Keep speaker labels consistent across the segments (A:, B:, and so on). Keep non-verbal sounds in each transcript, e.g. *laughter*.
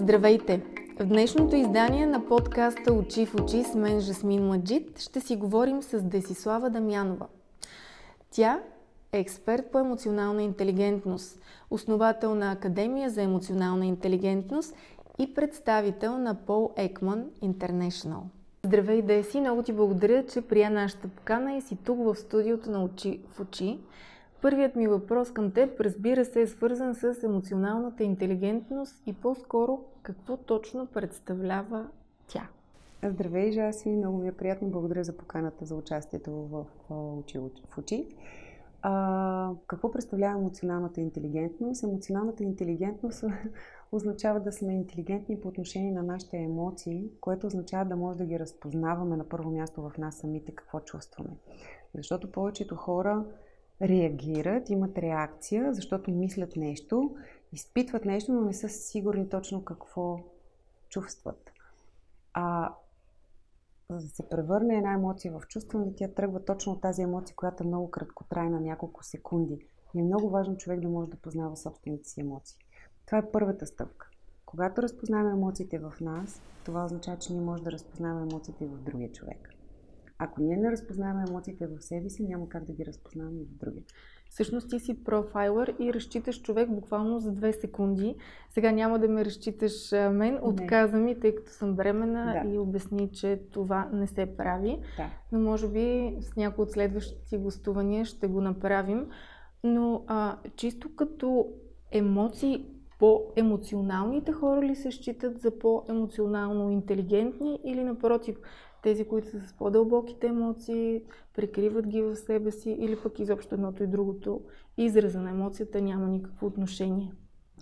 A: Здравейте! В днешното издание на подкаста Очи в очи с мен Жасмин Маджит ще си говорим с Десислава Дамянова. Тя е експерт по емоционална интелигентност, основател на Академия за емоционална интелигентност и представител на Пол Екман International. Здравей, Деси! Много ти благодаря, че прия нашата покана и си тук в студиото на Очи в очи. Първият ми въпрос към теб, разбира се, е свързан с емоционалната интелигентност и по-скоро какво точно представлява тя.
B: Здравей, Жаси! Много ми е приятно. Благодаря за поканата за участието в Очи в очи. А, какво представлява емоционалната интелигентност? Емоционалната интелигентност *laughs* означава да сме интелигентни по отношение на нашите емоции, което означава да може да ги разпознаваме на първо място в нас самите какво чувстваме. Защото повечето хора реагират, имат реакция, защото мислят нещо, изпитват нещо, но не са сигурни точно какво чувстват. А за да се превърне една емоция в чувство, тя тръгва точно от тази емоция, която е много краткотрайна, няколко секунди. И е много важно човек да може да познава собствените си емоции. Това е първата стъпка. Когато разпознаваме емоциите в нас, това означава, че ние можем да разпознаваме емоциите в другия човек. Ако ние не разпознаваме емоциите в себе си, няма как да ги разпознаваме в други.
A: Всъщност ти си профайлър и разчиташ човек буквално за две секунди. Сега няма да ме разчиташ мен, не. отказа ми, тъй като съм бремена да. и обясни, че това не се прави. Да. Но може би с някои от следващите гостувания ще го направим. Но а, чисто като емоции, по-емоционалните хора ли се считат за по-емоционално интелигентни или напротив, тези, които са с по-дълбоките емоции, прикриват ги в себе си или пък изобщо едното и другото. Израза на емоцията няма никакво отношение.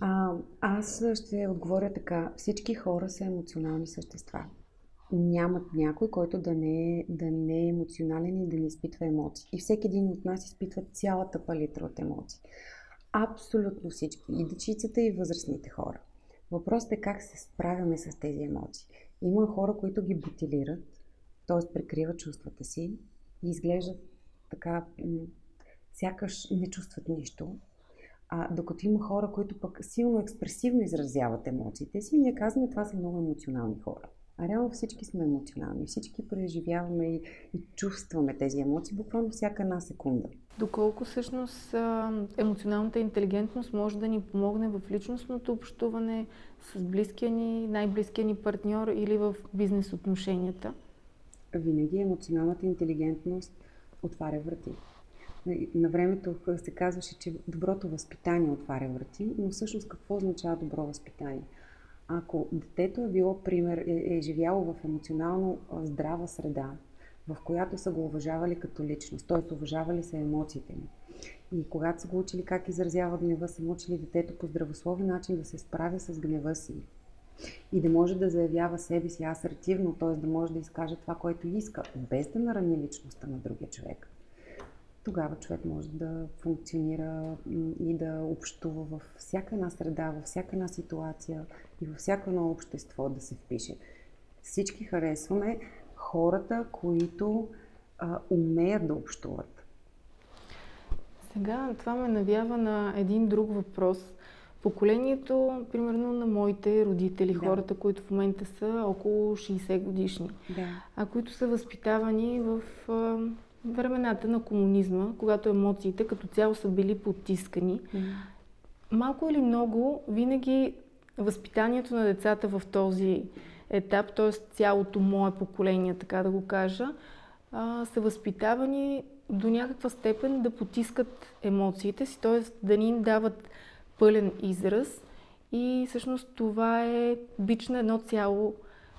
B: А, аз ще отговоря така. Всички хора са емоционални същества. Нямат някой, който да не, е, да не е емоционален и да не изпитва емоции. И всеки един от нас изпитва цялата палитра от емоции. Абсолютно всички. И дечицата, и възрастните хора. Въпросът е как се справяме с тези емоции. Има хора, които ги бутилират, т.е. прикриват чувствата си и изглеждат така, сякаш не чувстват нищо. А, докато има хора, които пък силно експресивно изразяват емоциите си, ние казваме, това са много емоционални хора. А реално всички сме емоционални, всички преживяваме и, и чувстваме тези емоции буквално всяка една секунда.
A: Доколко всъщност емоционалната интелигентност може да ни помогне в личностното общуване с близкия ни, най-близкия ни партньор или в бизнес отношенията?
B: Винаги емоционалната интелигентност отваря врати. На времето се казваше, че доброто възпитание отваря врати, но всъщност какво означава добро възпитание? Ако детето е било пример, е, е живяло в емоционално здрава среда, в която са го уважавали като личност, т.е. уважавали са емоциите му. И когато са го учили как изразява гнева, са учили детето по здравословен начин да се справя с гнева си, и да може да заявява себе си асертивно, т.е. да може да изкаже това, което иска, без да нарани личността на другия човек. Тогава човек може да функционира и да общува във всяка една среда, във всяка една ситуация и във всяко едно общество да се впише. Всички харесваме хората, които а, умеят да общуват.
A: Сега това ме навява на един друг въпрос – поколението, примерно на моите родители, да. хората, които в момента са около 60 годишни, да. а които са възпитавани в а, времената на комунизма, когато емоциите като цяло са били потискани. Да. Малко или много, винаги възпитанието на децата в този етап, т.е. цялото мое поколение, така да го кажа, а, са възпитавани до някаква степен да потискат емоциите си, т.е. да ни им дават пълен израз. И всъщност това е бич на едно цяло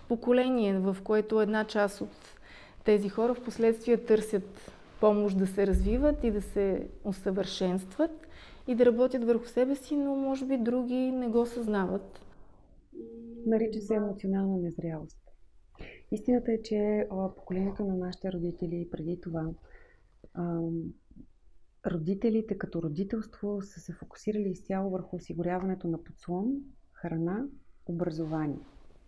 A: поколение, в което една част от тези хора в последствие търсят помощ да се развиват и да се усъвършенстват и да работят върху себе си, но може би други не го съзнават.
B: Нарича се емоционална незрялост. Истината е, че поколението на нашите родители преди това родителите като родителство са се фокусирали изцяло върху осигуряването на подслон, храна, образование.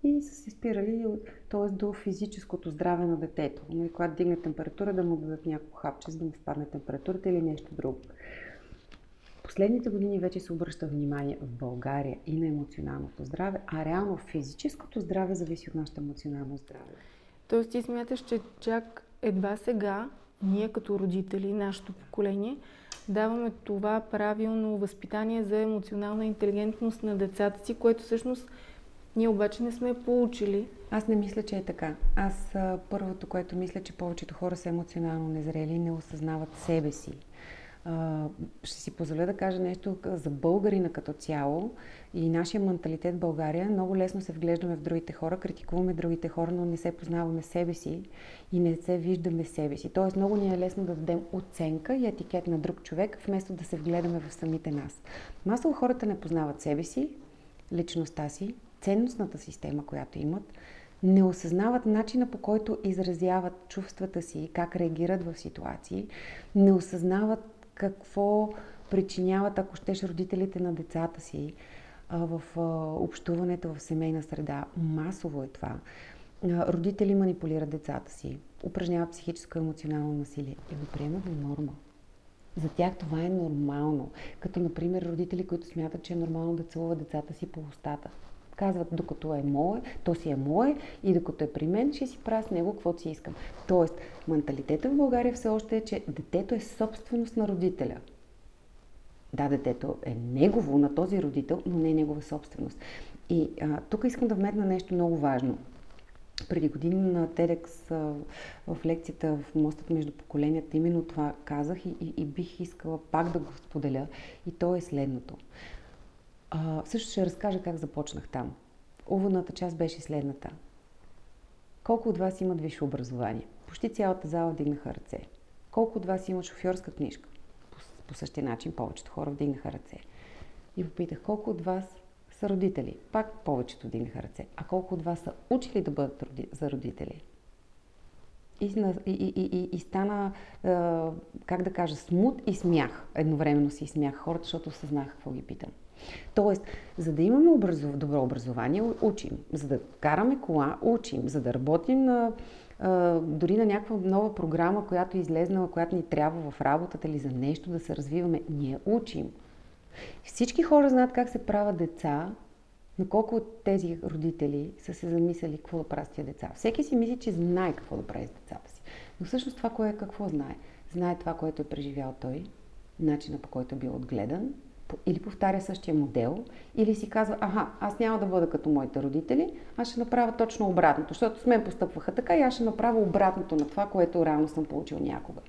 B: И са се спирали т.е. до физическото здраве на детето. Но и когато дигне температура, да му дадат някакво хапче, за да му спадне температурата или нещо друго. Последните години вече се обръща внимание в България и на емоционалното здраве, а реално физическото здраве зависи от нашето емоционално здраве.
A: Тоест ти смяташ, че чак едва сега ние като родители, нашето поколение, даваме това правилно възпитание за емоционална интелигентност на децата си, което всъщност ние обаче не сме получили.
B: Аз не мисля, че е така. Аз първото, което мисля, че повечето хора са емоционално незрели и не осъзнават себе си. Ще си позволя да кажа нещо за българина като цяло и нашия менталитет в България. Много лесно се вглеждаме в другите хора, критикуваме другите хора, но не се познаваме себе си и не се виждаме себе си. Тоест много ни е лесно да дадем оценка и етикет на друг човек, вместо да се вгледаме в самите нас. Масово хората не познават себе си, личността си, ценностната система, която имат, не осъзнават начина по който изразяват чувствата си, как реагират в ситуации, не осъзнават какво причиняват, ако щеш, родителите на децата си в общуването в семейна среда. Масово е това. Родители манипулират децата си, упражняват психическо и емоционално насилие и го приемат за норма. За тях това е нормално. Като, например, родители, които смятат, че е нормално да целуват децата си по устата. Казват, докато е мое, то си е мое и докато е при мен, ще си правя с него каквото си искам. Тоест, менталитета в България все още е, че детето е собственост на родителя. Да, детето е негово на този родител, но не е негова собственост. И а, тук искам да вметна нещо много важно. Преди години на TEDx в лекцията в мостът между поколенията именно това казах и, и, и бих искала пак да го споделя. И то е следното. А, също ще разкажа как започнах там. Уводната част беше следната. Колко от вас имат висше образование? Почти цялата зала вдигнаха ръце. Колко от вас имат шофьорска книжка? По, по същия начин повечето хора вдигнаха ръце. И попитах колко от вас са родители. Пак повечето вдигнаха ръце. А колко от вас са учили да бъдат роди, за родители? И, и, и, и, и стана, е, как да кажа, смут и смях. Едновременно си смях хората, защото осъзнах какво ги питам. Тоест, за да имаме образов, добро образование, учим. За да караме кола, учим. За да работим на, дори на някаква нова програма, която е излезнала, която ни трябва в работата или за нещо да се развиваме, ние учим. Всички хора знаят как се правят деца, но колко от тези родители са се замислили какво да правят с тия деца. Всеки си мисли, че знае какво да прави с децата си. Но всъщност това кое какво знае? Знае това, което е преживял той, начина по който е бил отгледан или повтаря същия модел, или си казва, аха, аз няма да бъда като моите родители, аз ще направя точно обратното, защото с мен постъпваха така и аз ще направя обратното на това, което реално съм получил някога.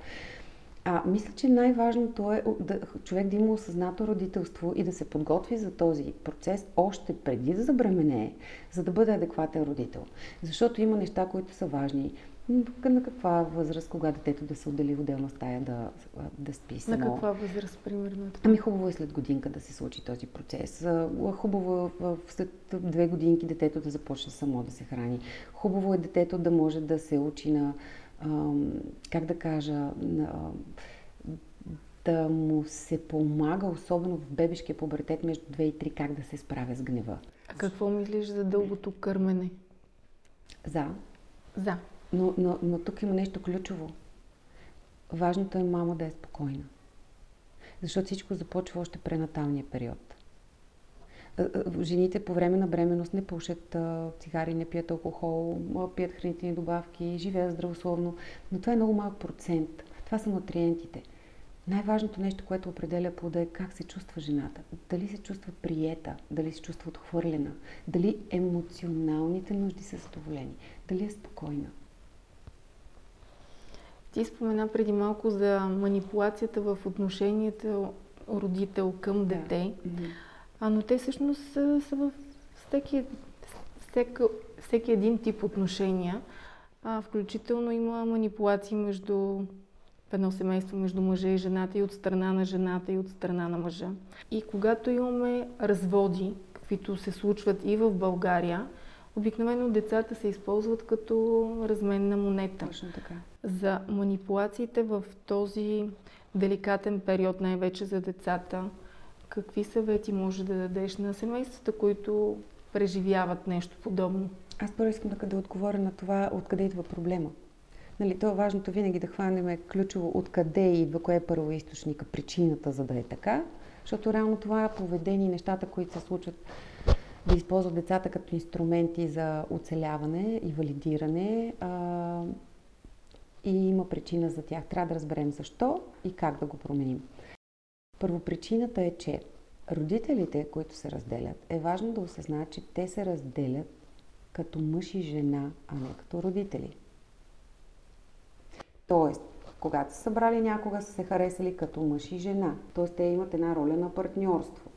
B: А, мисля, че най-важното е да, човек да има осъзнато родителство и да се подготви за този процес още преди да забременее, за да бъде адекватен родител. Защото има неща, които са важни на каква възраст, кога детето да се отдели в отделна стая да, да спи само?
A: На каква възраст, примерно?
B: Ами хубаво е след годинка да се случи този процес. Хубаво е след две годинки детето да започне само да се храни. Хубаво е детето да може да се учи на, как да кажа, на, да му се помага, особено в бебешкия пубертет между 2 и 3, как да се справя с гнева.
A: А какво мислиш за дългото кърмене?
B: За.
A: За.
B: Но, но, но тук има нещо ключово. Важното е мама да е спокойна. Защото всичко започва още пренаталния период. Жените по време на бременност не пушат цигари, не пият алкохол, пият хранителни добавки, живеят здравословно, но това е много малък процент. Това са нутриентите. Най-важното нещо, което определя плода е как се чувства жената. Дали се чувства приета, дали се чувства отхвърлена, дали емоционалните нужди са задоволени, дали е спокойна.
A: Ти спомена преди малко за манипулацията в отношенията родител към дете, да. а, но те всъщност са, са в всеки, всеки, всеки един тип отношения. А, включително има манипулации между в едно семейство между мъжа и жената и от страна на жената и от страна на мъжа. И когато имаме разводи, каквито се случват и в България, Обикновено децата се използват като разменна монета.
B: Точно така.
A: За манипулациите в този деликатен период, най-вече за децата, какви съвети може да дадеш на семействата, които преживяват нещо подобно?
B: Аз първо искам да, да отговоря на това, откъде идва проблема. Нали, то е важното винаги да хванем ключово откъде идва, кое е първоисточника, причината за да е така, Защото реално това е поведение, нещата, които се случват, да използват децата като инструменти за оцеляване и валидиране. А, и има причина за тях. Трябва да разберем защо и как да го променим. Първопричината е, че родителите, които се разделят, е важно да осъзнаят, че те се разделят като мъж и жена, а не като родители. Тоест, когато са събрали някога, са се харесали като мъж и жена. Тоест, те имат една роля на партньорство.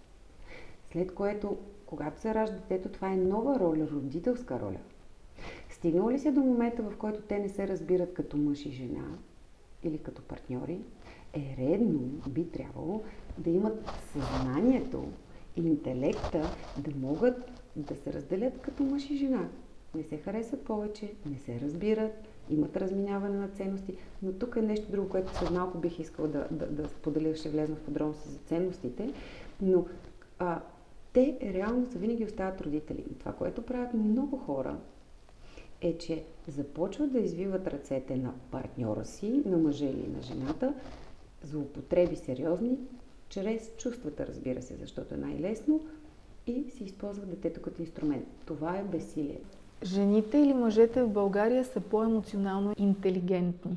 B: След което, когато се ражда детето, това е нова роля, родителска роля. Стигнало ли се до момента, в който те не се разбират като мъж и жена или като партньори, е редно, би трябвало да имат съзнанието и интелекта да могат да се разделят като мъж и жена. Не се харесват повече, не се разбират, имат разминаване на ценности, но тук е нещо друго, което след малко бих искала да, да, да споделя, ще влезна в подробности за ценностите, но а, те реално са винаги остават родители. И това, което правят много хора, е, че започват да извиват ръцете на партньора си, на мъжа или на жената, злоупотреби сериозни, чрез чувствата, разбира се, защото е най-лесно, и се използва детето като инструмент. Това е безсилие.
A: Жените или мъжете в България са по-емоционално интелигентни?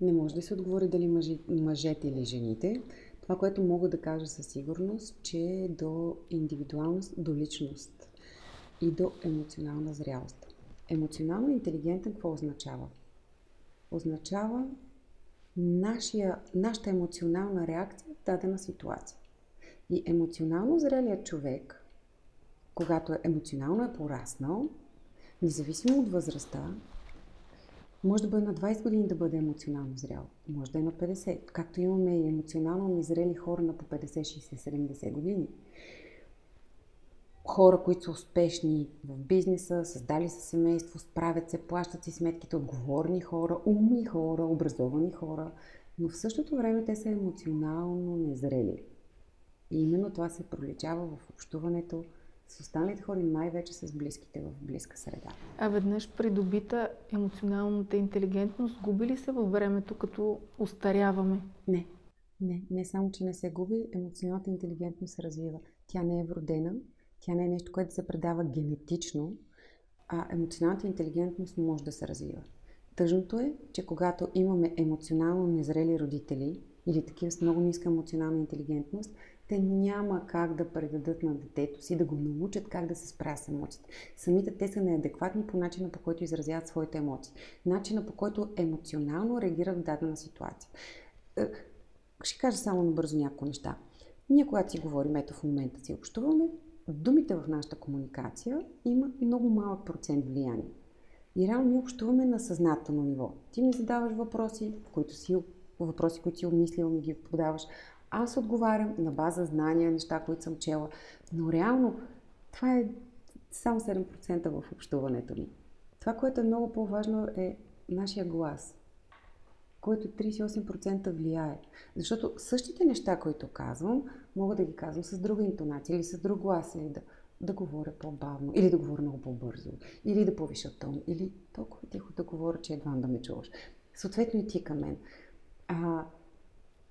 B: Не може да се отговори дали мъжи, мъжете или жените. Това, което мога да кажа със сигурност, че е до индивидуалност, до личност и до емоционална зрялост. Емоционално интелигентен какво означава? Означава нашия, нашата емоционална реакция в дадена ситуация. И емоционално зрелият човек, когато емоционално е пораснал, независимо от възрастта, може да бъде на 20 години да бъде емоционално зрял, може да е на 50, както имаме и емоционално незрели хора на по 50, 60, 70 години. Хора, които са успешни в бизнеса, създали са семейство, справят се, плащат си сметките, отговорни хора, умни хора, образовани хора, но в същото време те са емоционално незрели. И именно това се проличава в общуването с останалите хора, най-вече с близките в близка среда.
A: А веднъж придобита емоционалната интелигентност, губи ли се във времето, като устаряваме?
B: Не. Не, не само, че не се губи, емоционалната интелигентност се развива. Тя не е вродена, тя не е нещо, което се предава генетично, а емоционалната интелигентност може да се развива. Тъжното е, че когато имаме емоционално незрели родители или такива с много ниска емоционална интелигентност, те няма как да предадат на детето си, да го научат как да се справя с емоциите. Самите те са неадекватни по начина по който изразяват своите емоции. Начина по който емоционално реагират в дадена ситуация. Е, ще кажа само набързо няколко неща. Ние, когато си говорим, ето в момента си общуваме, думите в нашата комуникация имат много малък процент влияние. И реално ние общуваме на съзнателно ниво. Ти ми задаваш въпроси, които си, въпроси, които си обмислил, ми ги подаваш. Аз отговарям на база знания, неща, които съм чела. Но реално това е само 7% в общуването ни. Това, което е много по-важно е нашия глас, който 38% влияе. Защото същите неща, които казвам, мога да ги казвам с друга интонация или с друг глас, или да, да говоря по-бавно, или да говоря много по-бързо, или да повиша тон, или толкова тихо да говоря, че едва да ме чуваш. Съответно и ти към мен. А,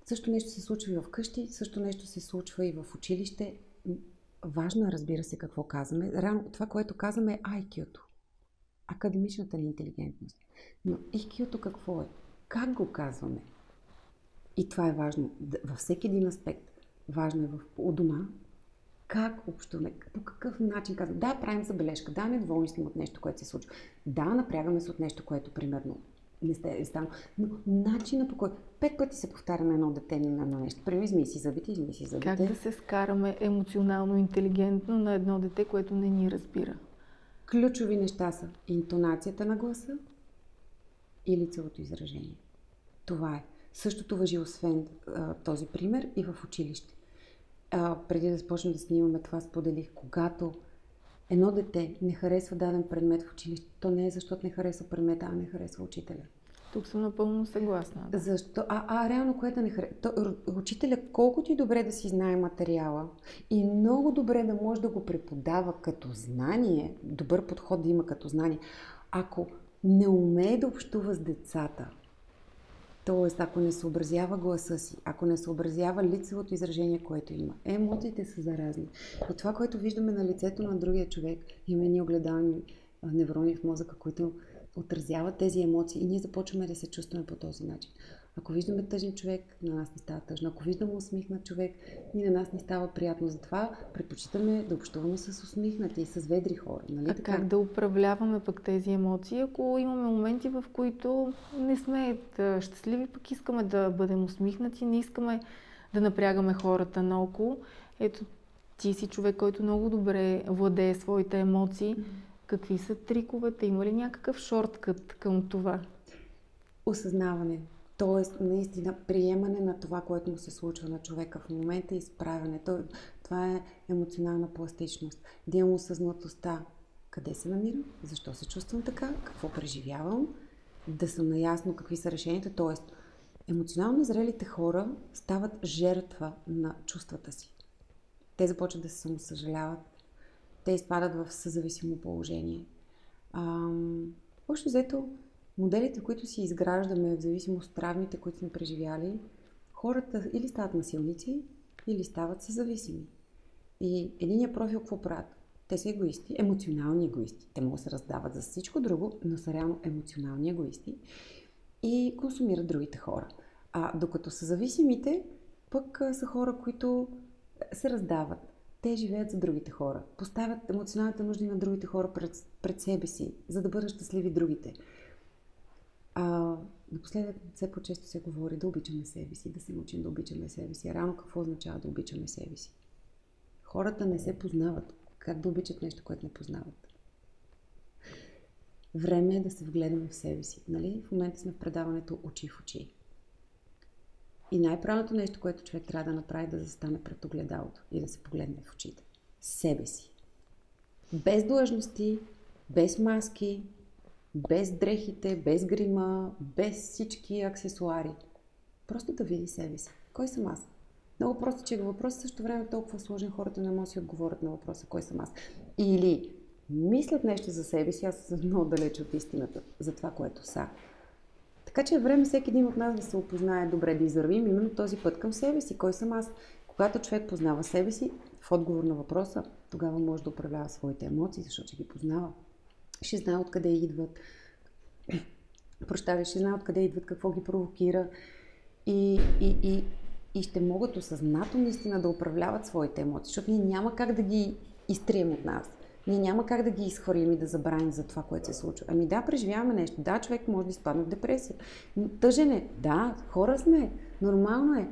B: също нещо се случва и в къщи, също нещо се случва и в училище. Важно е, разбира се, какво казваме. Рано, това, което казваме е IQ-то. Академичната ни интелигентност. Но IQ-то какво е? Как го казваме? И това е важно. Във всеки един аспект. Важно е в, у дома, как общуваме, по какъв начин казваме. Да, правим забележка, да, недоволни сме от нещо, което се случва. Да, напрягаме се от нещо, което примерно не сте станало. Но начина по който пет пъти се повтаря на едно дете на едно нещо. Първи изми си зъбите, изми си зъбите.
A: Как да се скараме емоционално интелигентно на едно дете, което не ни разбира?
B: Ключови неща са интонацията на гласа и лицевото изражение. Това е. Същото въжи освен а, този пример и в училище. А, преди да започнем да снимаме това, споделих, когато едно дете не харесва даден предмет в училище, то не е защото не харесва предмета, а не харесва учителя.
A: Тук съм напълно съгласна.
B: Да. Защо? А, а реално, което да не харесва? Учителя, колкото и добре да си знае материала и много добре да може да го преподава като знание, добър подход да има като знание, ако не умее да общува с децата, Тоест, ако не съобразява гласа си, ако не съобразява лицевото изражение, което има, емоциите са заразни. И това, което виждаме на лицето на другия човек, има ни огледални неврони в мозъка, които отразяват тези емоции и ние започваме да се чувстваме по този начин. Ако виждаме тъжен човек, на нас не става тъжно. Ако виждаме усмихнат човек, ни на нас не става приятно. Затова предпочитаме да общуваме с усмихнати и с ведри хора. Нали
A: а така? как да управляваме пък тези емоции, ако имаме моменти, в които не сме щастливи, пък искаме да бъдем усмихнати, не искаме да напрягаме хората наоколо. Ето, ти си човек, който много добре владее своите емоции. Какви са триковете? Има ли някакъв шорткът към това?
B: Осъзнаване. Тоест, наистина, приемане на това, което му се случва на човека в момента и справяне. Това е емоционална пластичност. Да имам осъзнатостта къде се намирам, защо се чувствам така, какво преживявам, да съм наясно какви са решенията. Тоест, емоционално зрелите хора стават жертва на чувствата си. Те започват да се самосъжаляват, те изпадат в съзависимо положение. Ам, общо взето, моделите, които си изграждаме в зависимост от травмите, които сме преживяли, хората или стават насилници, или стават съзависими. И единия профил какво правят? Те са егоисти, емоционални егоисти. Те могат да се раздават за всичко друго, но са реално емоционални егоисти и консумират другите хора. А докато са зависимите, пък са хора, които се раздават. Те живеят за другите хора. Поставят емоционалните нужди на другите хора пред, пред себе си, за да бъдат щастливи другите. А, напоследък все по-често се говори да обичаме себе си, да се научим да обичаме себе си. Рано какво означава да обичаме себе си? Хората не се познават. Как да обичат нещо, което не познават? Време е да се вгледаме в себе си. Нали? В момента сме в предаването очи в очи. И най-правилното нещо, което човек трябва да направи, е да застане пред огледалото и да се погледне в очите. Себе си. Без длъжности, без маски, без дрехите, без грима, без всички аксесуари. Просто да види себе си. Кой съм аз? Много просто, че въпрос също време толкова сложен, хората не могат да си отговорят на въпроса кой съм аз. Или мислят нещо за себе си, аз съм много далеч от истината за това, което са. Така че е време всеки един от нас да се опознае добре, да извървим именно този път към себе си. Кой съм аз? Когато човек познава себе си, в отговор на въпроса, тогава може да управлява своите емоции, защото ги познава ще знае откъде идват. Прощавай, ще знае откъде идват, какво ги провокира. И, и, и, и ще могат осъзнато наистина да управляват своите емоции, защото ние няма как да ги изтрием от нас. Ние няма как да ги изхвърлим и да забравим за това, което се случва. Ами да, преживяваме нещо. Да, човек може да изпадне в депресия. Тъжен е. Да, хора сме. Нормално е.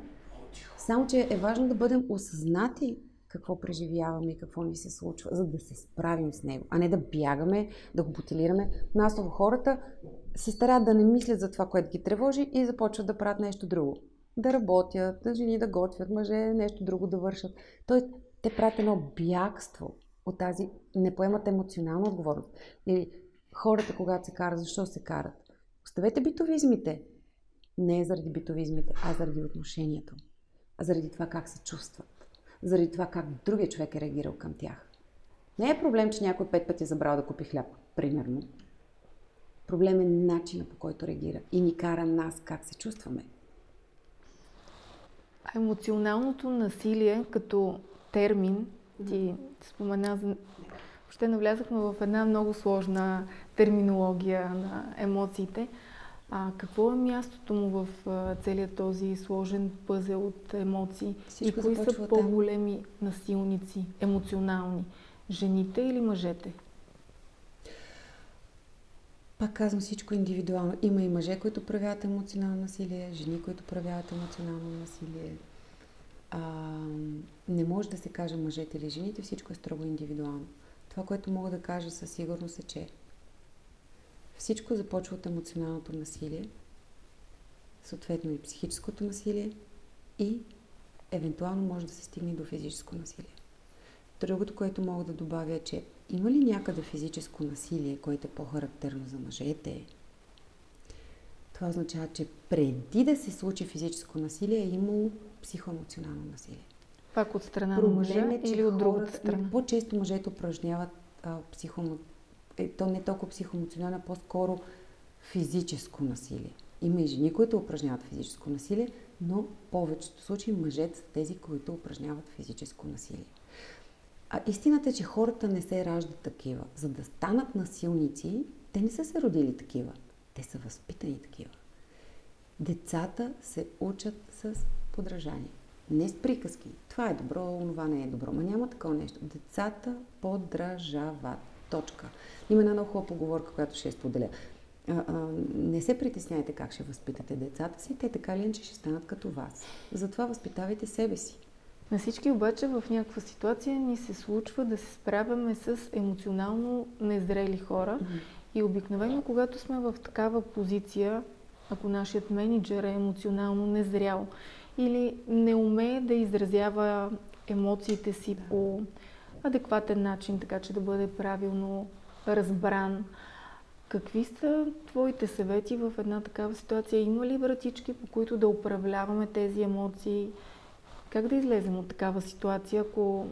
B: Само, че е важно да бъдем осъзнати какво преживяваме и какво ни се случва, за да се справим с него, а не да бягаме, да го бутилираме. Масово хората се старат да не мислят за това, което ги тревожи и започват да правят нещо друго. Да работят, да жени да готвят, мъже нещо друго да вършат. Тоест, те правят едно бягство от тази, не поемат емоционална отговорност. Или хората, когато се карат, защо се карат? Оставете битовизмите. Не заради битовизмите, а заради отношението. А заради това как се чувстват заради това как другия човек е реагирал към тях. Не е проблем, че някой пет пъти е забрал да купи хляб, примерно. Проблем е начина по който реагира и ни кара нас как се чувстваме.
A: Емоционалното насилие като термин, ти спомена. Въобще навлязахме в една много сложна терминология на емоциите. А какво е мястото му в целият този сложен пъзел от емоции? Всичко и кои са по-големи насилници, емоционални? Жените или мъжете?
B: Пак казвам всичко индивидуално. Има и мъже, които проявяват емоционално насилие, жени, които проявяват емоционално насилие. А, не може да се каже мъжете или жените, всичко е строго индивидуално. Това, което мога да кажа със сигурност е, че всичко започва от емоционалното насилие, съответно и психическото насилие и евентуално може да се стигне до физическо насилие. Другото, което мога да добавя е, че има ли някъде физическо насилие, което е по-характерно за мъжете? Това означава, че преди да се случи физическо насилие е имало психоемоционално насилие.
A: Пак от страна на мъжа е, или от другата страна?
B: По-често мъжете упражняват а, психоемоционално е, то не толкова психоемоционално, а по-скоро физическо насилие. Има и жени, които упражняват физическо насилие, но в повечето случаи мъжете са тези, които упражняват физическо насилие. А истината е, че хората не се раждат такива. За да станат насилници, те не са се родили такива. Те са възпитани такива. Децата се учат с подражание. Не с приказки. Това е добро, това не е добро. Ма няма такова нещо. Децата подражават. Точка. Има една много хубава поговорка, която ще споделя. А, а, не се притесняйте как ще възпитате децата си, те така ли иначе ще станат като вас. Затова възпитавайте себе си.
A: На всички обаче в някаква ситуация ни се случва да се справяме с емоционално незрели хора. Mm-hmm. И обикновено, когато сме в такава позиция, ако нашият менеджер е емоционално незрял или не умее да изразява емоциите си по адекватен начин, така че да бъде правилно разбран. Какви са твоите съвети в една такава ситуация? Има ли вратички, по които да управляваме тези емоции? Как да излезем от такава ситуация, ако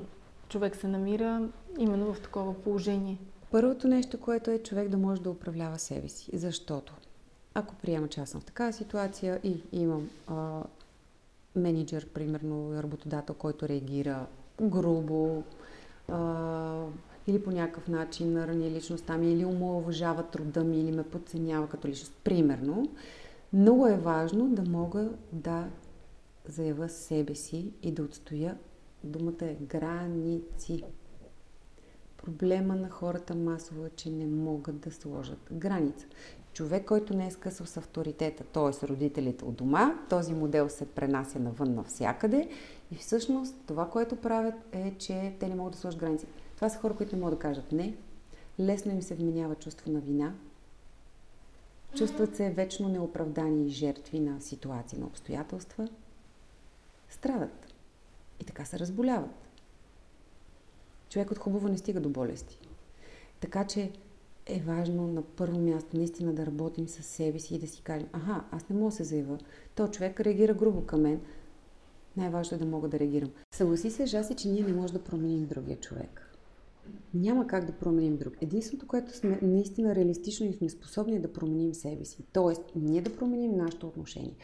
A: човек се намира именно в такова положение?
B: Първото нещо, което е човек да може да управлява себе си. Защото ако приема, че аз съм в такава ситуация и имам а, менеджер, примерно работодател, който реагира грубо а, или по някакъв начин нарани личността ми, или омалуважава труда ми, или ме подценява като личност, примерно, много е важно да мога да заява себе си и да отстоя думата е граници. Проблема на хората масово е, че не могат да сложат граница. Човек, който не е скъсал с авторитета, т.е. родителите от дома, този модел се пренася навън навсякъде и всъщност това, което правят е, че те не могат да сложат граници. Това са хора, които не могат да кажат не, лесно им се вменява чувство на вина, чувстват се вечно неоправдани жертви на ситуации, на обстоятелства, страдат и така се разболяват. Човек от хубаво не стига до болести. Така че е важно на първо място наистина да работим с себе си и да си кажем, аха, аз не мога да се заява. То човек реагира грубо към мен. Най-важно е да мога да реагирам. Съгласи се, Жаси, че ние не можем да променим другия човек. Няма как да променим друг. Единственото, което сме наистина реалистично и сме способни е да променим себе си. Тоест, ние да променим нашето отношение.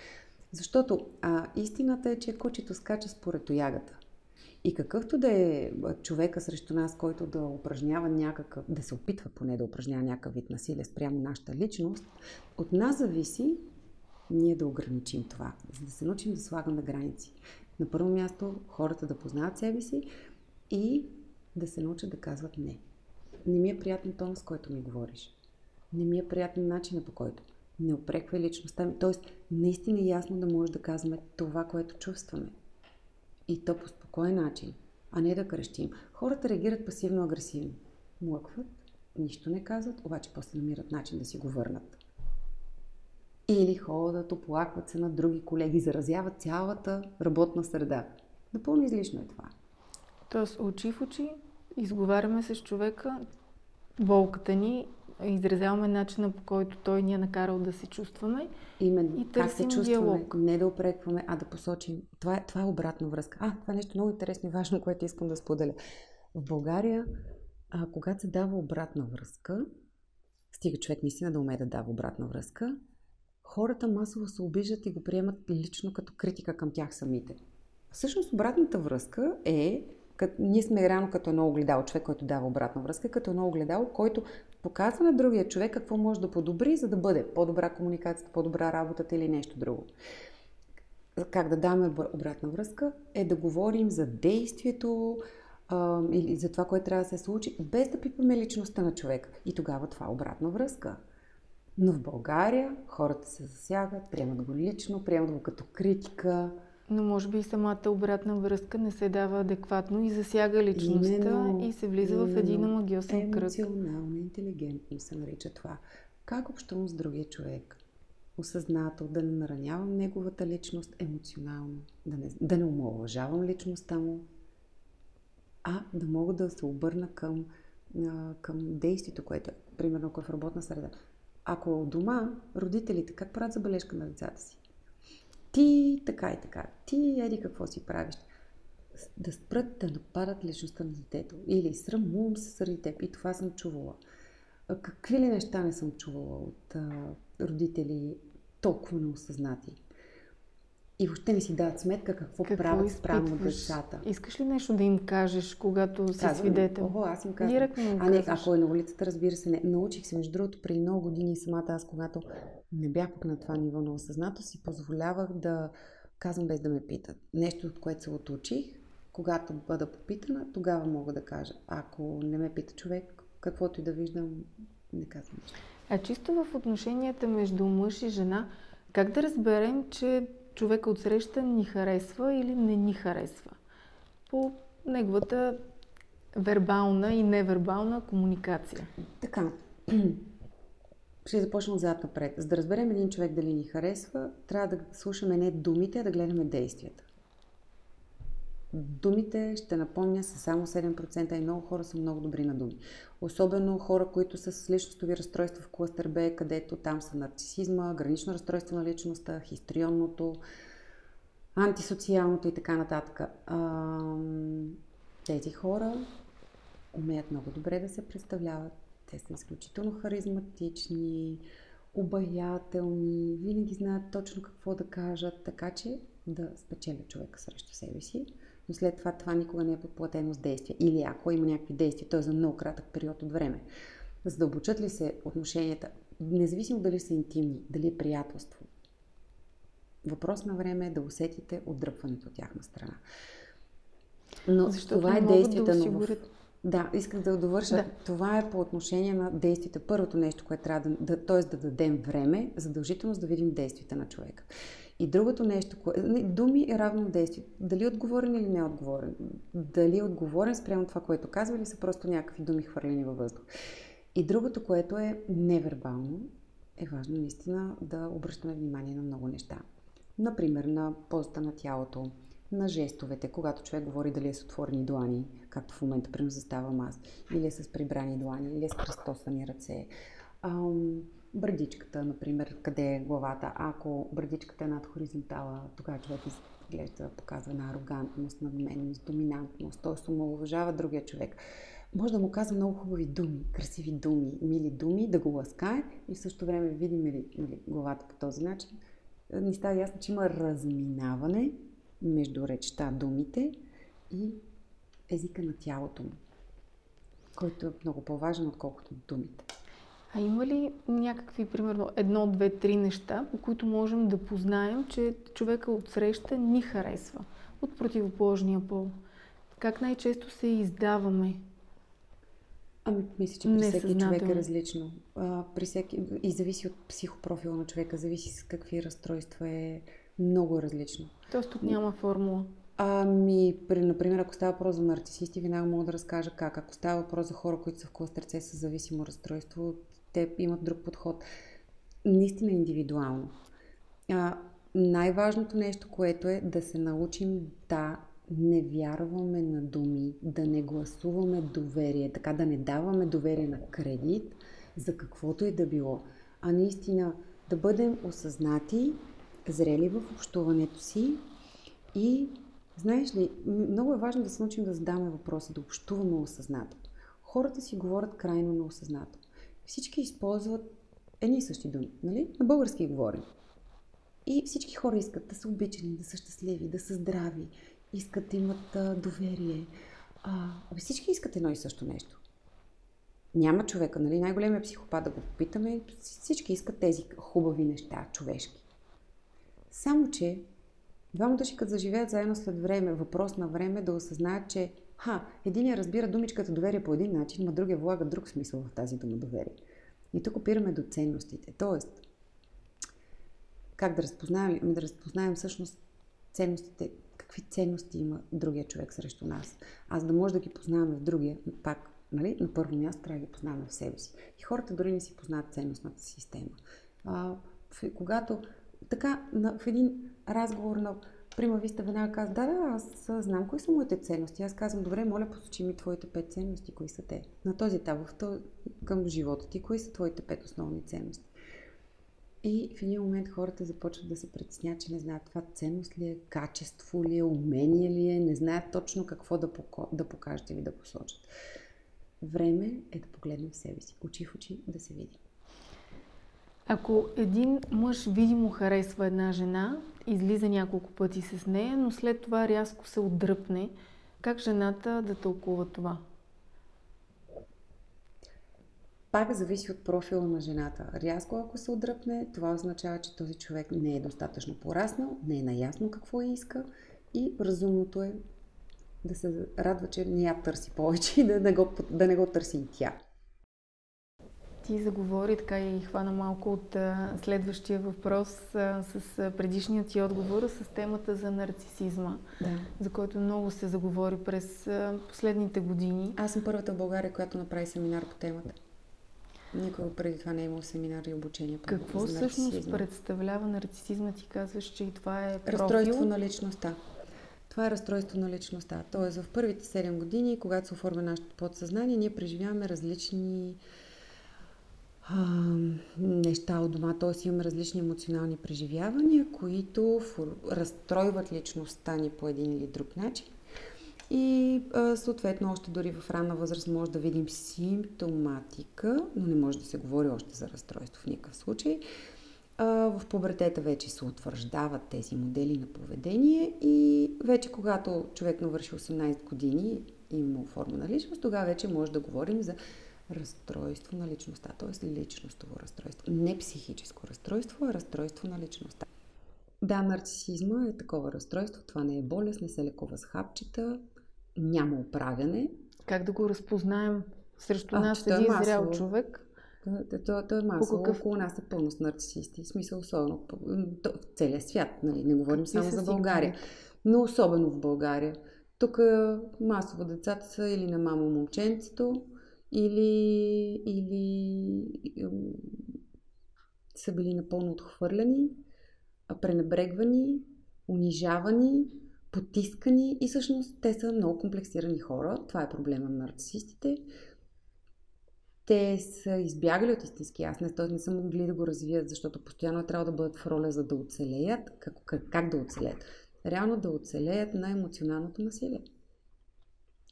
B: Защото а, истината е, че кучето скача според тоягата. И какъвто да е човека срещу нас, който да упражнява някакъв, да се опитва поне да упражнява някакъв вид насилие спрямо нашата личност, от нас зависи ние да ограничим това, за да се научим да слагаме граници. На първо място хората да познават себе си и да се научат да казват не. Не ми е приятен тон, с който ми говориш. Не ми е приятен начинът по който. Не опреквай личността ми. Тоест, наистина ясно да може да казваме това, което чувстваме. И то по спокоен начин, а не да крещим. Хората реагират пасивно-агресивно. Млъкват, нищо не казват, обаче после намират начин да си го върнат. Или ходят, оплакват се на други колеги, заразяват цялата работна среда. Напълно излишно е това.
A: Тоест, очи в очи, изговаряме се с човека, болката ни изразяваме начина по който той ни е накарал да се чувстваме.
B: Именно. И как се чувстваме. Диалог. Не да опрекваме, а да посочим. Това е, това е обратна връзка. А, това е нещо много интересно и важно, което искам да споделя. В България, а, когато се дава обратна връзка, стига човек наистина да умее да дава обратна връзка, хората масово се обиждат и го приемат лично като критика към тях самите. Всъщност обратната връзка е като, ние сме реално като едно огледало, човек, който дава обратна връзка, като едно огледало, който показва на другия човек какво може да подобри, за да бъде по-добра комуникацията, по-добра работата или нещо друго. Как да даме обратна връзка е да говорим за действието а, или за това, което трябва да се случи, без да пипаме личността на човека. И тогава това е обратна връзка. Но в България хората се засягат, приемат го лично, приемат го като критика.
A: Но може би самата обратна връзка не се дава адекватно и засяга личността именно, и се влиза именно, в един магиосен кръг.
B: Емоционална интелигентност се нарича това. Как общувам с другия човек? Осъзнато, да не наранявам неговата личност емоционално, да не, да не омалважавам личността му, а да мога да се обърна към, към действието, което е, примерно, ако е в работна среда. Ако е дома, родителите как правят забележка на децата си? ти така и така, ти еди какво си правиш. Да спрат да нападат личността на детето. Или срамувам се заради теб. И това съм чувала. Какви ли неща не съм чувала от а, родители, толкова неосъзнати. И въобще не си дават сметка какво, какво правят спрямо децата.
A: Искаш ли нещо да им кажеш, когато си Казвам, свидетел?
B: Ого, аз им казвам. Директно а не, ако е на улицата, разбира се, не. Научих се, между другото, преди много години самата аз, когато не бях пък на това ниво на осъзнато, си позволявах да казвам без да ме питат. Нещо, от което се отучих, когато бъда попитана, тогава мога да кажа. Ако не ме пита човек, каквото и да виждам, не казвам.
A: А чисто в отношенията между мъж и жена, как да разберем, че човека от среща ни харесва или не ни харесва? По неговата вербална и невербална комуникация.
B: Така. *clears throat* Ще започнем отзад напред. За да разберем един човек дали ни харесва, трябва да слушаме не думите, а да гледаме действията. Думите, ще напомня, са само 7% и много хора са много добри на думи. Особено хора, които са с личностови разстройства в кластър Б, където там са нарцисизма, гранично разстройство на личността, хистрионното, антисоциалното и така нататък. Тези хора умеят много добре да се представляват. Те са изключително харизматични, обаятелни, винаги знаят точно какво да кажат, така че да спечелят човека срещу себе си но след това това никога не е подплатено с действие. Или ако има някакви действия, то е за много кратък период от време. Задълбочат ли се отношенията, независимо дали са интимни, дали е приятелство, въпрос на време е да усетите отдръпването от тяхна страна. Но Защото това е действията да осигурят... в... Да, исках да довърша. Да. Това е по отношение на действията. Първото нещо, което трябва да, да т.е. да дадем време, задължително да видим действията на човека. И другото нещо, кое, думи е равно действие. Дали е отговорен или не е отговорен. Дали е отговорен спрямо това, което казва, или са просто някакви думи хвърлени във въздух. И другото, което е невербално, е важно наистина да обръщаме внимание на много неща. Например, на позата на тялото, на жестовете, когато човек говори дали е с отворени длани, както в момента примерно заставам аз, или е с прибрани длани, или е с кръстосани ръце. Ам, брадичката, например, къде е главата. Ако брадичката е над хоризонтала, тогава човек изглежда, показва на арогантност, надменност, доминантност, т.е. омалуважава другия човек. Може да му казва много хубави думи, красиви думи, мили думи, да го ласкае и в същото време видим ли нали, главата по този начин, ни става ясно, че има разминаване между речта, думите и езика на тялото му, който е много по-важен, отколкото думите.
A: А има ли някакви, примерно, едно, две, три неща, по които можем да познаем, че човека от среща ни харесва от противоположния пол? Как най-често се издаваме?
B: Ами, мисля, че при всеки човек е различно. А, при всеки... И зависи от психопрофила на човека, зависи с какви разстройства е много различно.
A: Тоест тук няма формула.
B: Ами, при, например, ако става въпрос за нарцисисти, веднага мога да разкажа как. Ако става въпрос за хора, които са в кластерце с зависимо разстройство, те имат друг подход. Наистина индивидуално. А, най-важното нещо, което е да се научим да не вярваме на думи, да не гласуваме доверие, така да не даваме доверие на кредит за каквото и да било, а наистина да бъдем осъзнати, зрели в общуването си и, знаеш ли, много е важно да се научим да задаваме въпроси, да общуваме осъзнато. Хората си говорят крайно неосъзнато всички използват едни и същи думи. Нали? На български говорим. И всички хора искат да са обичани, да са щастливи, да са здрави, искат да имат а, доверие. А, всички искат едно и също нещо. Няма човека, нали? Най-големият психопат да го попитаме, всички искат тези хубави неща, човешки. Само, че двама души, като заживеят заедно след време, въпрос на време, да осъзнаят, че Ха, единия разбира думичката доверие по един начин, но другия влага друг смисъл в тази дума доверие. И тук опираме до ценностите. Тоест, как да разпознаем, ами да разпознаем всъщност ценностите, какви ценности има другия човек срещу нас. Аз да може да ги познаваме в другия, пак, нали, на първо място трябва да ги познаваме в себе си. И хората дори не си познават ценностната система. А, когато така, на, в един разговор на Прима Виста веднага каза, да, да, аз знам кои са моите ценности. Аз казвам, добре, моля, посочи ми твоите пет ценности, кои са те. На този етап, към живота ти, кои са твоите пет основни ценности. И в един момент хората започват да се притеснят, че не знаят това ценност ли е, качество ли е, умение ли е, не знаят точно какво да, поко... да покажат или да посочат. Време е да погледнем в себе си, очи в очи, да се видим.
A: Ако един мъж видимо харесва една жена, излиза няколко пъти с нея, но след това рязко се отдръпне, как жената да тълкува това?
B: Пак зависи от профила на жената. Рязко ако се отдръпне, това означава, че този човек не е достатъчно пораснал, не е наясно какво иска и разумното е да се радва, че не я търси повече и да не го, да не го търси и тя.
A: Ти заговори така и хвана малко от а, следващия въпрос а, с а, предишният ти отговор с темата за нарцисизма,
B: да.
A: за който много се заговори през а, последните години.
B: Аз съм първата в България, която направи семинар по темата. Никога преди това не е имал семинар и обучение по
A: Какво всъщност представлява нарцисизма? Ти казваш, че и това е профил.
B: Разстройство на личността. Това е разстройство на личността. Тоест в първите 7 години, когато се оформя нашето подсъзнание, ние преживяваме различни а, неща от дома, т.е. имаме различни емоционални преживявания, които разстройват личността ни по един или друг начин. И а, съответно, още дори в ранна възраст може да видим симптоматика, но не може да се говори още за разстройство в никакъв случай. А, в пубертета вече се утвърждават тези модели на поведение и вече когато човек навърши 18 години и има оформена личност, тогава вече може да говорим за разстройство на личността, т.е. личностово разстройство. Не психическо разстройство, а разстройство на личността. Да, нарцисизма е такова разстройство. Това не е болест, не се лекува с хапчета, няма оправяне.
A: Как да го разпознаем срещу а, нас един е зрял човек?
B: То, то, то е масово. Какъв... Около нас е пълно с нарцисисти. В смисъл, особено в целия свят. Нали? Не говорим Какви само за България. Но особено в България. Тук масово децата са или на мамо момченцето, или, или са били напълно отхвърляни, пренебрегвани, унижавани, потискани и всъщност те са много комплексирани хора. Това е проблема на нарцисистите. Те са избягали от истински аз, не, не са могли да го развият, защото постоянно трябва да бъдат в роля за да оцелеят. Как, как, как да оцелеят? Реално да оцелеят на емоционалното насилие.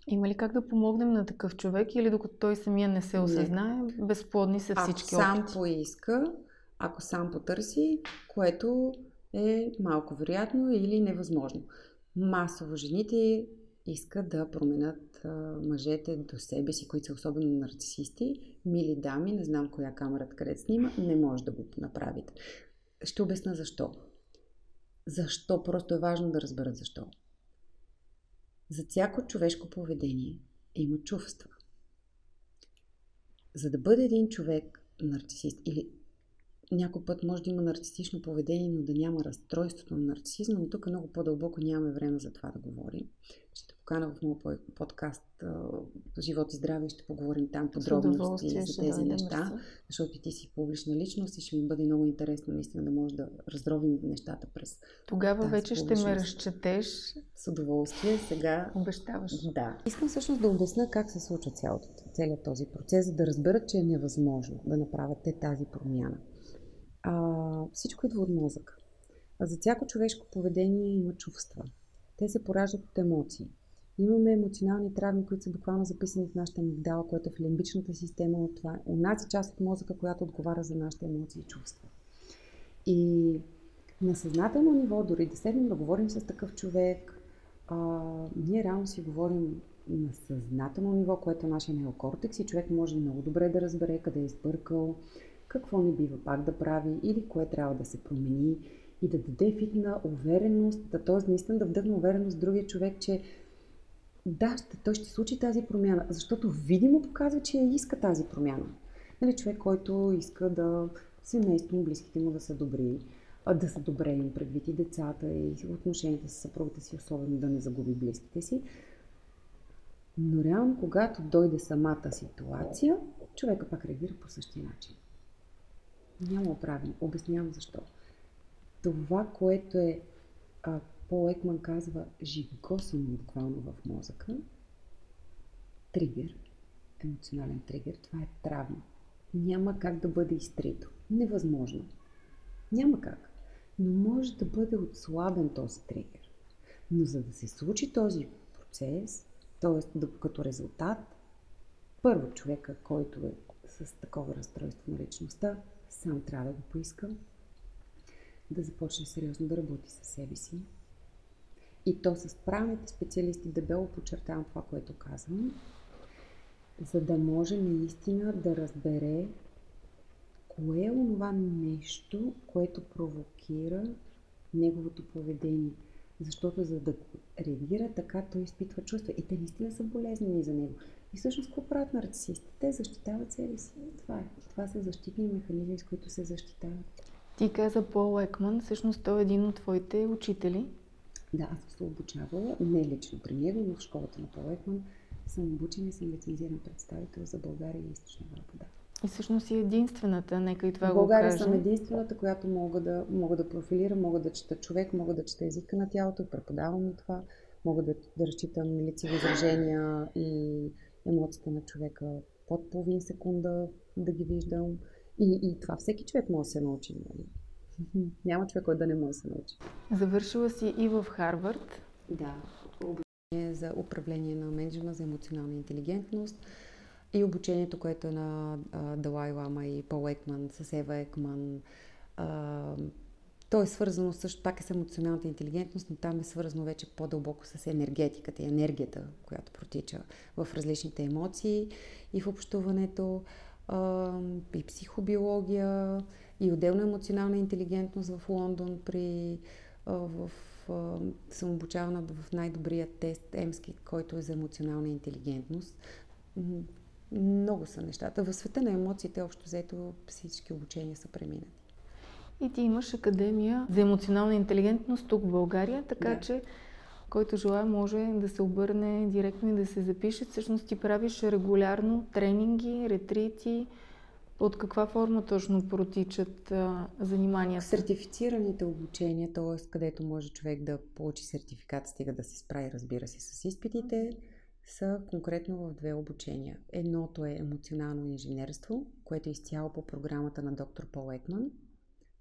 A: Има ли как да помогнем на такъв човек или докато той самия не се осъзнае, не. безплодни са всички
B: Ако сам поиска, ако сам потърси, което е малко вероятно или невъзможно. Масово жените искат да променят а, мъжете до себе си, които са особено нарцисисти. Мили дами, не знам коя камера къде снима, не може да го направите. Ще обясна защо. Защо? Просто е важно да разберат защо. За всяко човешко поведение има чувства. За да бъде един човек нарцисист или някой път може да има нарцистично поведение, но да няма разстройството на нарцисизма, но тук много по-дълбоко нямаме време за това да говорим. Ще покана в моят подкаст Живот и здраве ще поговорим там подробности за тези да, неща, да защото ти си публична личност и ще ми бъде много интересно наистина да може да разровим нещата през
A: Тогава вече ще ме разчетеш.
B: С удоволствие. Сега...
A: Обещаваш.
B: Да. Искам всъщност да обясня как се случва цялото, целият този процес, за да разберат, че е невъзможно да направят те тази промяна. А, всичко идва от мозъка. А за всяко човешко поведение има чувства. Те се пораждат от емоции. Имаме емоционални травми, които са буквално записани в нашата мигдала, което е в лимбичната система. От това унази част от мозъка, която отговаря за нашите емоции и чувства. И на съзнателно ниво, дори да седнем да говорим с такъв човек, а, ние реално си говорим на съзнателно ниво, което е нашия неокортекс и човек може много добре да разбере къде е избъркал, какво не бива пак да прави или кое трябва да се промени и да даде вид на увереност, да, т.е. наистина да вдъхне увереност в другия човек, че да, ще, той ще случи тази промяна, защото видимо показва, че иска тази промяна. Нали, човек, който иска да семейство, близките му да са добри, да са добре им предвид и децата и отношенията с съпругата си, особено да не загуби близките си. Но реално, когато дойде самата ситуация, човека пак реагира по същия начин. Няма оправен. Обяснявам защо. Това, което е, а, Пол Екман казва, живгосано буквално в мозъка, тригер, емоционален тригер, това е травма. Няма как да бъде изтрито. Невъзможно. Няма как. Но може да бъде отслабен този тригер. Но за да се случи този процес, т.е. Като резултат, първо човека, който е с такова разстройство на личността, сам трябва да го поиска, да започне сериозно да работи със себе си. И то с правилните специалисти, дебело подчертавам това, което казвам, за да може наистина да разбере кое е онова нещо, което провокира неговото поведение. Защото за да реагира така, той изпитва чувства. И те наистина са болезнени за него. И всъщност какво правят нарцисистите? Те защитават себе си. Това е. Това са защитни механизми, с които се защитават.
A: Ти каза Пол Екман, всъщност той е един от твоите учители.
B: Да, аз съм се обучавала, не лично при него, но в школата на Пол Екман съм обучен и съм лицензиран представител за България и Източна Европа. Да.
A: И всъщност си единствената, нека и това
B: България
A: го
B: съм единствената, която мога да, мога да профилирам, мога да чета човек, мога да чета езика на тялото, преподавам това, мога да, да разчитам лицеви изражения и емоциите на човека под половин секунда да ги виждам. И, и това всеки човек може да се научи. Нали? *laughs* Няма човек, който да не може да се научи.
A: Завършила си и в Харвард.
B: Да. Обучение за управление на менеджмент, за емоционална интелигентност и обучението, което е на Далай Лама и Пол Екман, с Ева Екман. То е свързано също пак е с емоционалната интелигентност, но там е свързано вече по-дълбоко с енергетиката и енергията, която протича в различните емоции и в общуването, и психобиология, и отделна емоционална интелигентност в Лондон при в съм обучавана в най-добрия тест Емски, който е за емоционална интелигентност. Много са нещата. В света на емоциите, общо взето, всички обучения са преминати.
A: И ти имаш Академия за емоционална интелигентност тук в България, така да. че който желая може да се обърне директно и да се запише. Всъщност ти правиш регулярно тренинги, ретрити. От каква форма точно протичат а, заниманията?
B: Сертифицираните обучения, т.е. където може човек да получи сертификат, стига да се справи, разбира се, с изпитите, са конкретно в две обучения. Едното е емоционално инженерство, което е изцяло по програмата на доктор Пол Екман –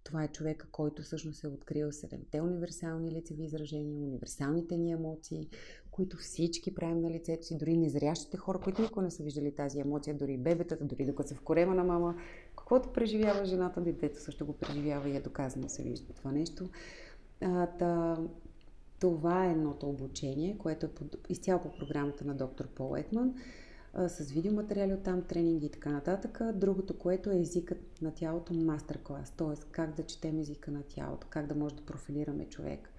B: това е човека, който всъщност е открил седемте универсални лицеви изражения, универсалните ни емоции, които всички правим на лицето си, дори незрящите хора, които никога не са виждали тази емоция, дори бебетата, дори докато са в корема на мама. Каквото преживява жената, детето също го преживява и е доказано се вижда това нещо. А, та, това е едното обучение, което е под, изцяло по програмата на доктор Пол Екман с видеоматериали от там, тренинги и така нататък. Другото, което е езикът на тялото, мастер-клас, т.е. как да четем езика на тялото, как да може да профилираме човек.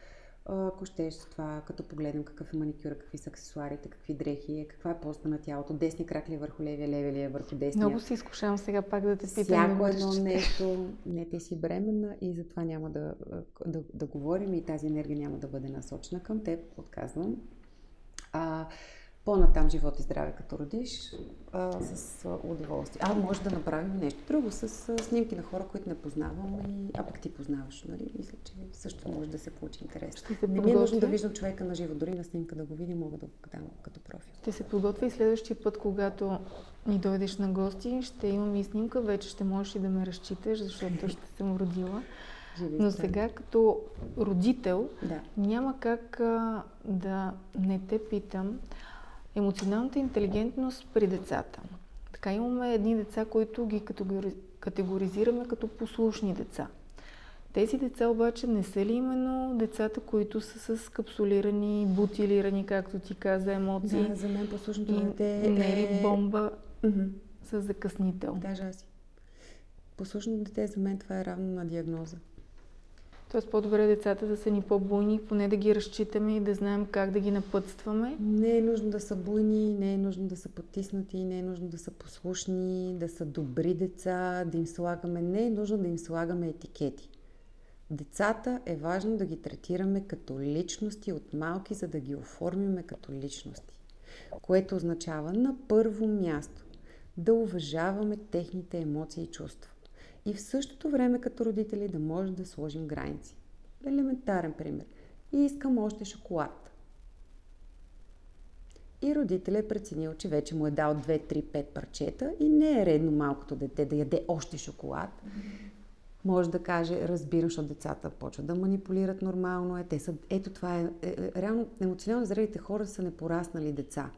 B: Ако щеш това, като погледнем какъв е маникюра, какви са аксесуарите, какви дрехи е, каква е поста на тялото, десни крак ли е върху левия, левия ли е върху десния.
A: Много се изкушавам сега пак да те питам.
B: Всяко едно нещо, не те си бременна и затова няма да, да, да говорим и тази енергия няма да бъде насочена към теб, отказвам. А, по-натам живот и здраве, като родиш, а, с удоволствие. А, може да направим нещо друго с а, снимки на хора, които не познавам, и, а пък ти познаваш, нали? Мисля, че също може да се получи интерес. не ми е нужно да виждам човека на живо, дори на снимка да го видим, мога да го дам като профил.
A: Ще се подготвя и следващия път, когато ни дойдеш на гости, ще имам и снимка, вече ще можеш и да ме разчиташ, защото ще съм родила. Но сега като родител да. няма как а, да не те питам емоционалната интелигентност при децата. Така имаме едни деца, които ги категоризираме като послушни деца. Тези деца обаче не са ли именно децата, които са с капсулирани, бутилирани, както ти каза, емоции?
B: Да, за мен послушното дете
A: е... Не е ли бомба mm-hmm. с закъснител?
B: Даже аз. Послушното дете за мен това е равно на диагноза.
A: Тоест по-добре децата да са ни по-буйни, поне да ги разчитаме и да знаем как да ги напътстваме.
B: Не е нужно да са буйни, не е нужно да са потиснати, не е нужно да са послушни, да са добри деца, да им слагаме. Не е нужно да им слагаме етикети. Децата е важно да ги третираме като личности от малки, за да ги оформиме като личности. Което означава на първо място да уважаваме техните емоции и чувства и в същото време като родители да може да сложим граници. Елементарен пример. И искам още шоколад. И родителят е преценил, че вече му е дал 2, 3, 5 парчета и не е редно малкото дете да яде още шоколад. Може да каже, разбирам, защото децата почват да манипулират нормално. Е. Те са, ето това е, е, е реално емоционално зрелите хора са непораснали деца.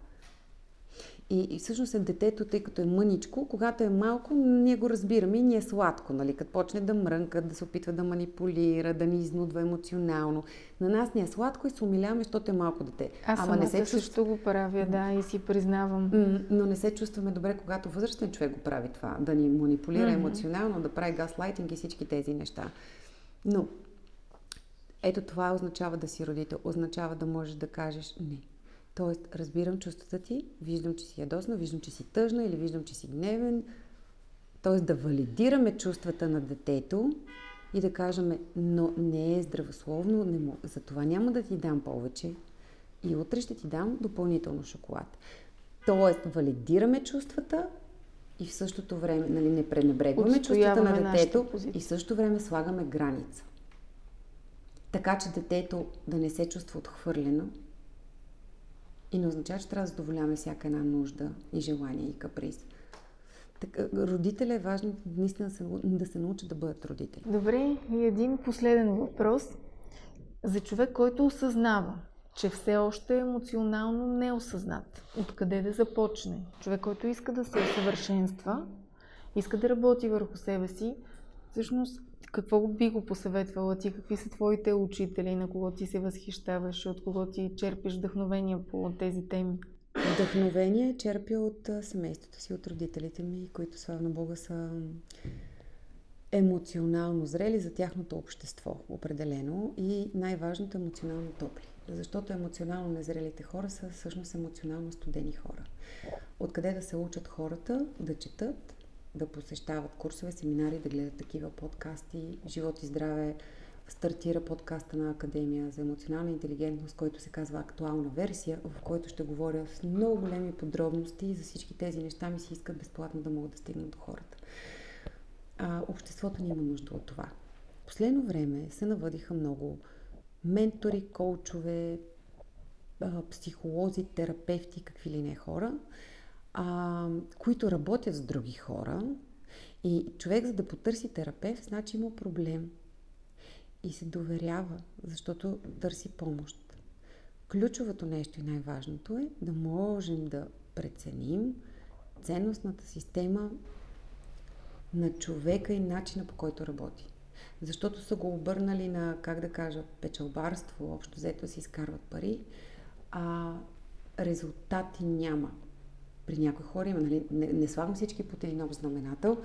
B: И, и всъщност е детето, тъй като е мъничко, когато е малко, ние го разбираме и ни е сладко, нали? Като почне да мрънка, да се опитва да манипулира, да ни изнудва емоционално. На нас ни е сладко и се умиляваме, защото е малко дете.
A: Аз Ама не се чувств... също го правя, да, и си признавам.
B: Но не се чувстваме добре, когато възрастен човек го прави това. Да ни манипулира mm-hmm. емоционално, да прави газлайтинг и всички тези неща. Но ето това означава да си родител. Означава да можеш да кажеш не Тоест, разбирам чувствата ти, виждам, че си ядосна, виждам, че си тъжна или виждам, че си гневен. Тоест, да валидираме чувствата на детето и да кажем, но не е здравословно, не мог... за това няма да ти дам повече и утре ще ти дам допълнително шоколад. Тоест, валидираме чувствата и в същото време нали, не пренебрегваме чувствата на детето и в същото време слагаме граница. Така че детето да не се чувства отхвърлено, и не означава, че трябва да задоволяваме всяка една нужда и желание и каприз. Так, родителя е важно наистина да се, да се научат да бъдат родители.
A: Добре, и един последен въпрос. За човек, който осъзнава, че все още е емоционално неосъзнат. Откъде да започне? Човек, който иска да се усъвършенства, иска да работи върху себе си, всъщност какво би го посъветвала ти? Какви са твоите учители, на кого ти се възхищаваш, от кого ти черпиш вдъхновение по тези теми?
B: Вдъхновение черпя от семейството си, от родителите ми, които, слава Бога, са емоционално зрели за тяхното общество, определено, и най-важното емоционално топли. Защото емоционално незрелите хора са всъщност емоционално студени хора. Откъде да се учат хората да четат, да посещават курсове, семинари, да гледат такива подкасти. Живот и здраве стартира подкаста на Академия за емоционална интелигентност, който се казва актуална версия, в който ще говоря с много големи подробности за всички тези неща ми се искат безплатно да могат да стигнат до хората. А, обществото ни има нужда от това. Последно време се навъдиха много ментори, коучове, психолози, терапевти, какви ли не хора, а, които работят с други хора. И човек, за да потърси терапевт, значи има проблем. И се доверява, защото търси помощ. Ключовото нещо и най-важното е да можем да преценим ценностната система на човека и начина по който работи. Защото са го обърнали на, как да кажа, печалбарство, общо взето си изкарват пари, а резултати няма при някои хора има, нали, не, не слагам всички под един знаменател,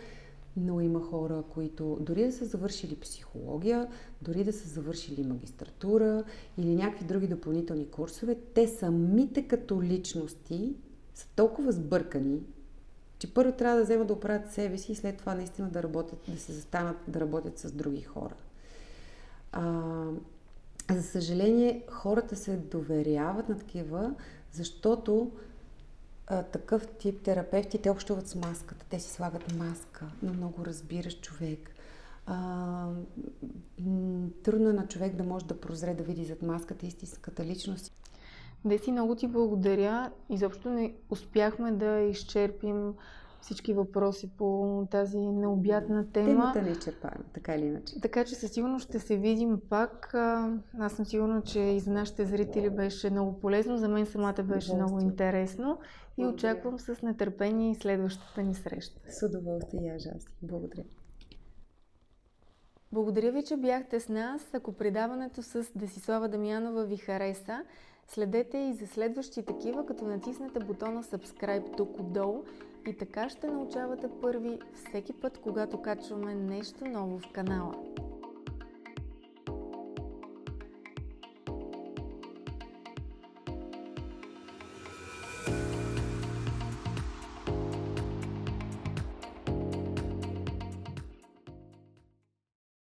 B: но има хора, които дори да са завършили психология, дори да са завършили магистратура или някакви други допълнителни курсове, те самите като личности са толкова сбъркани, че първо трябва да вземат да оправят себе си и след това наистина да работят, да се застанат да работят с други хора. А, за съжаление, хората се доверяват на такива, защото такъв тип терапевти, те общуват с маската. Те си слагат маска, но много разбираш човек. А, трудно е на човек да може да прозре, да види зад маската истинската личност.
A: Деси, много ти благодаря. Изобщо не успяхме да изчерпим всички въпроси по тази необятна тема.
B: Темата не изчерпаем, така или иначе.
A: Така че със сигурност ще се видим пак. Аз съм сигурна, че и за нашите зрители беше много полезно. За мен самата беше много интересно. И очаквам с нетърпение и следващата ни среща.
B: С удоволствие, я аз. Благодаря.
A: Благодаря ви, че бяхте с нас. Ако предаването с Десислава Дамянова ви хареса, следете и за следващи такива, като натиснете бутона Subscribe тук отдолу и така ще научавате първи всеки път, когато качваме нещо ново в канала.